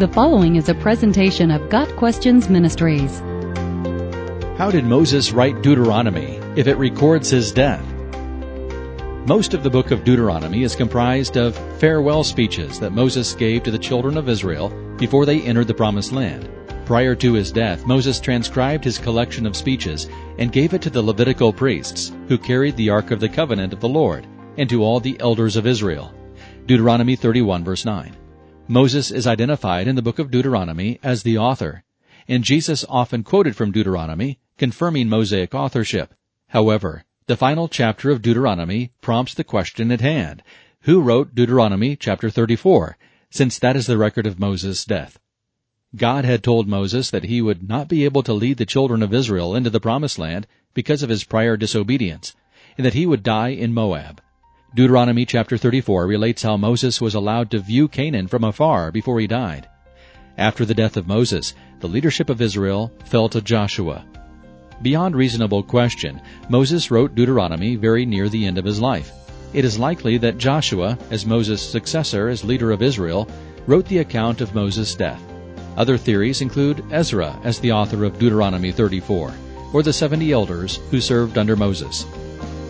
The following is a presentation of Got Questions Ministries. How did Moses write Deuteronomy if it records his death? Most of the book of Deuteronomy is comprised of farewell speeches that Moses gave to the children of Israel before they entered the Promised Land. Prior to his death, Moses transcribed his collection of speeches and gave it to the Levitical priests, who carried the Ark of the Covenant of the Lord, and to all the elders of Israel. Deuteronomy 31 verse 9. Moses is identified in the book of Deuteronomy as the author, and Jesus often quoted from Deuteronomy, confirming Mosaic authorship. However, the final chapter of Deuteronomy prompts the question at hand, who wrote Deuteronomy chapter 34, since that is the record of Moses' death. God had told Moses that he would not be able to lead the children of Israel into the promised land because of his prior disobedience, and that he would die in Moab. Deuteronomy chapter 34 relates how Moses was allowed to view Canaan from afar before he died. After the death of Moses, the leadership of Israel fell to Joshua. Beyond reasonable question, Moses wrote Deuteronomy very near the end of his life. It is likely that Joshua, as Moses' successor as leader of Israel, wrote the account of Moses' death. Other theories include Ezra as the author of Deuteronomy 34, or the 70 elders who served under Moses.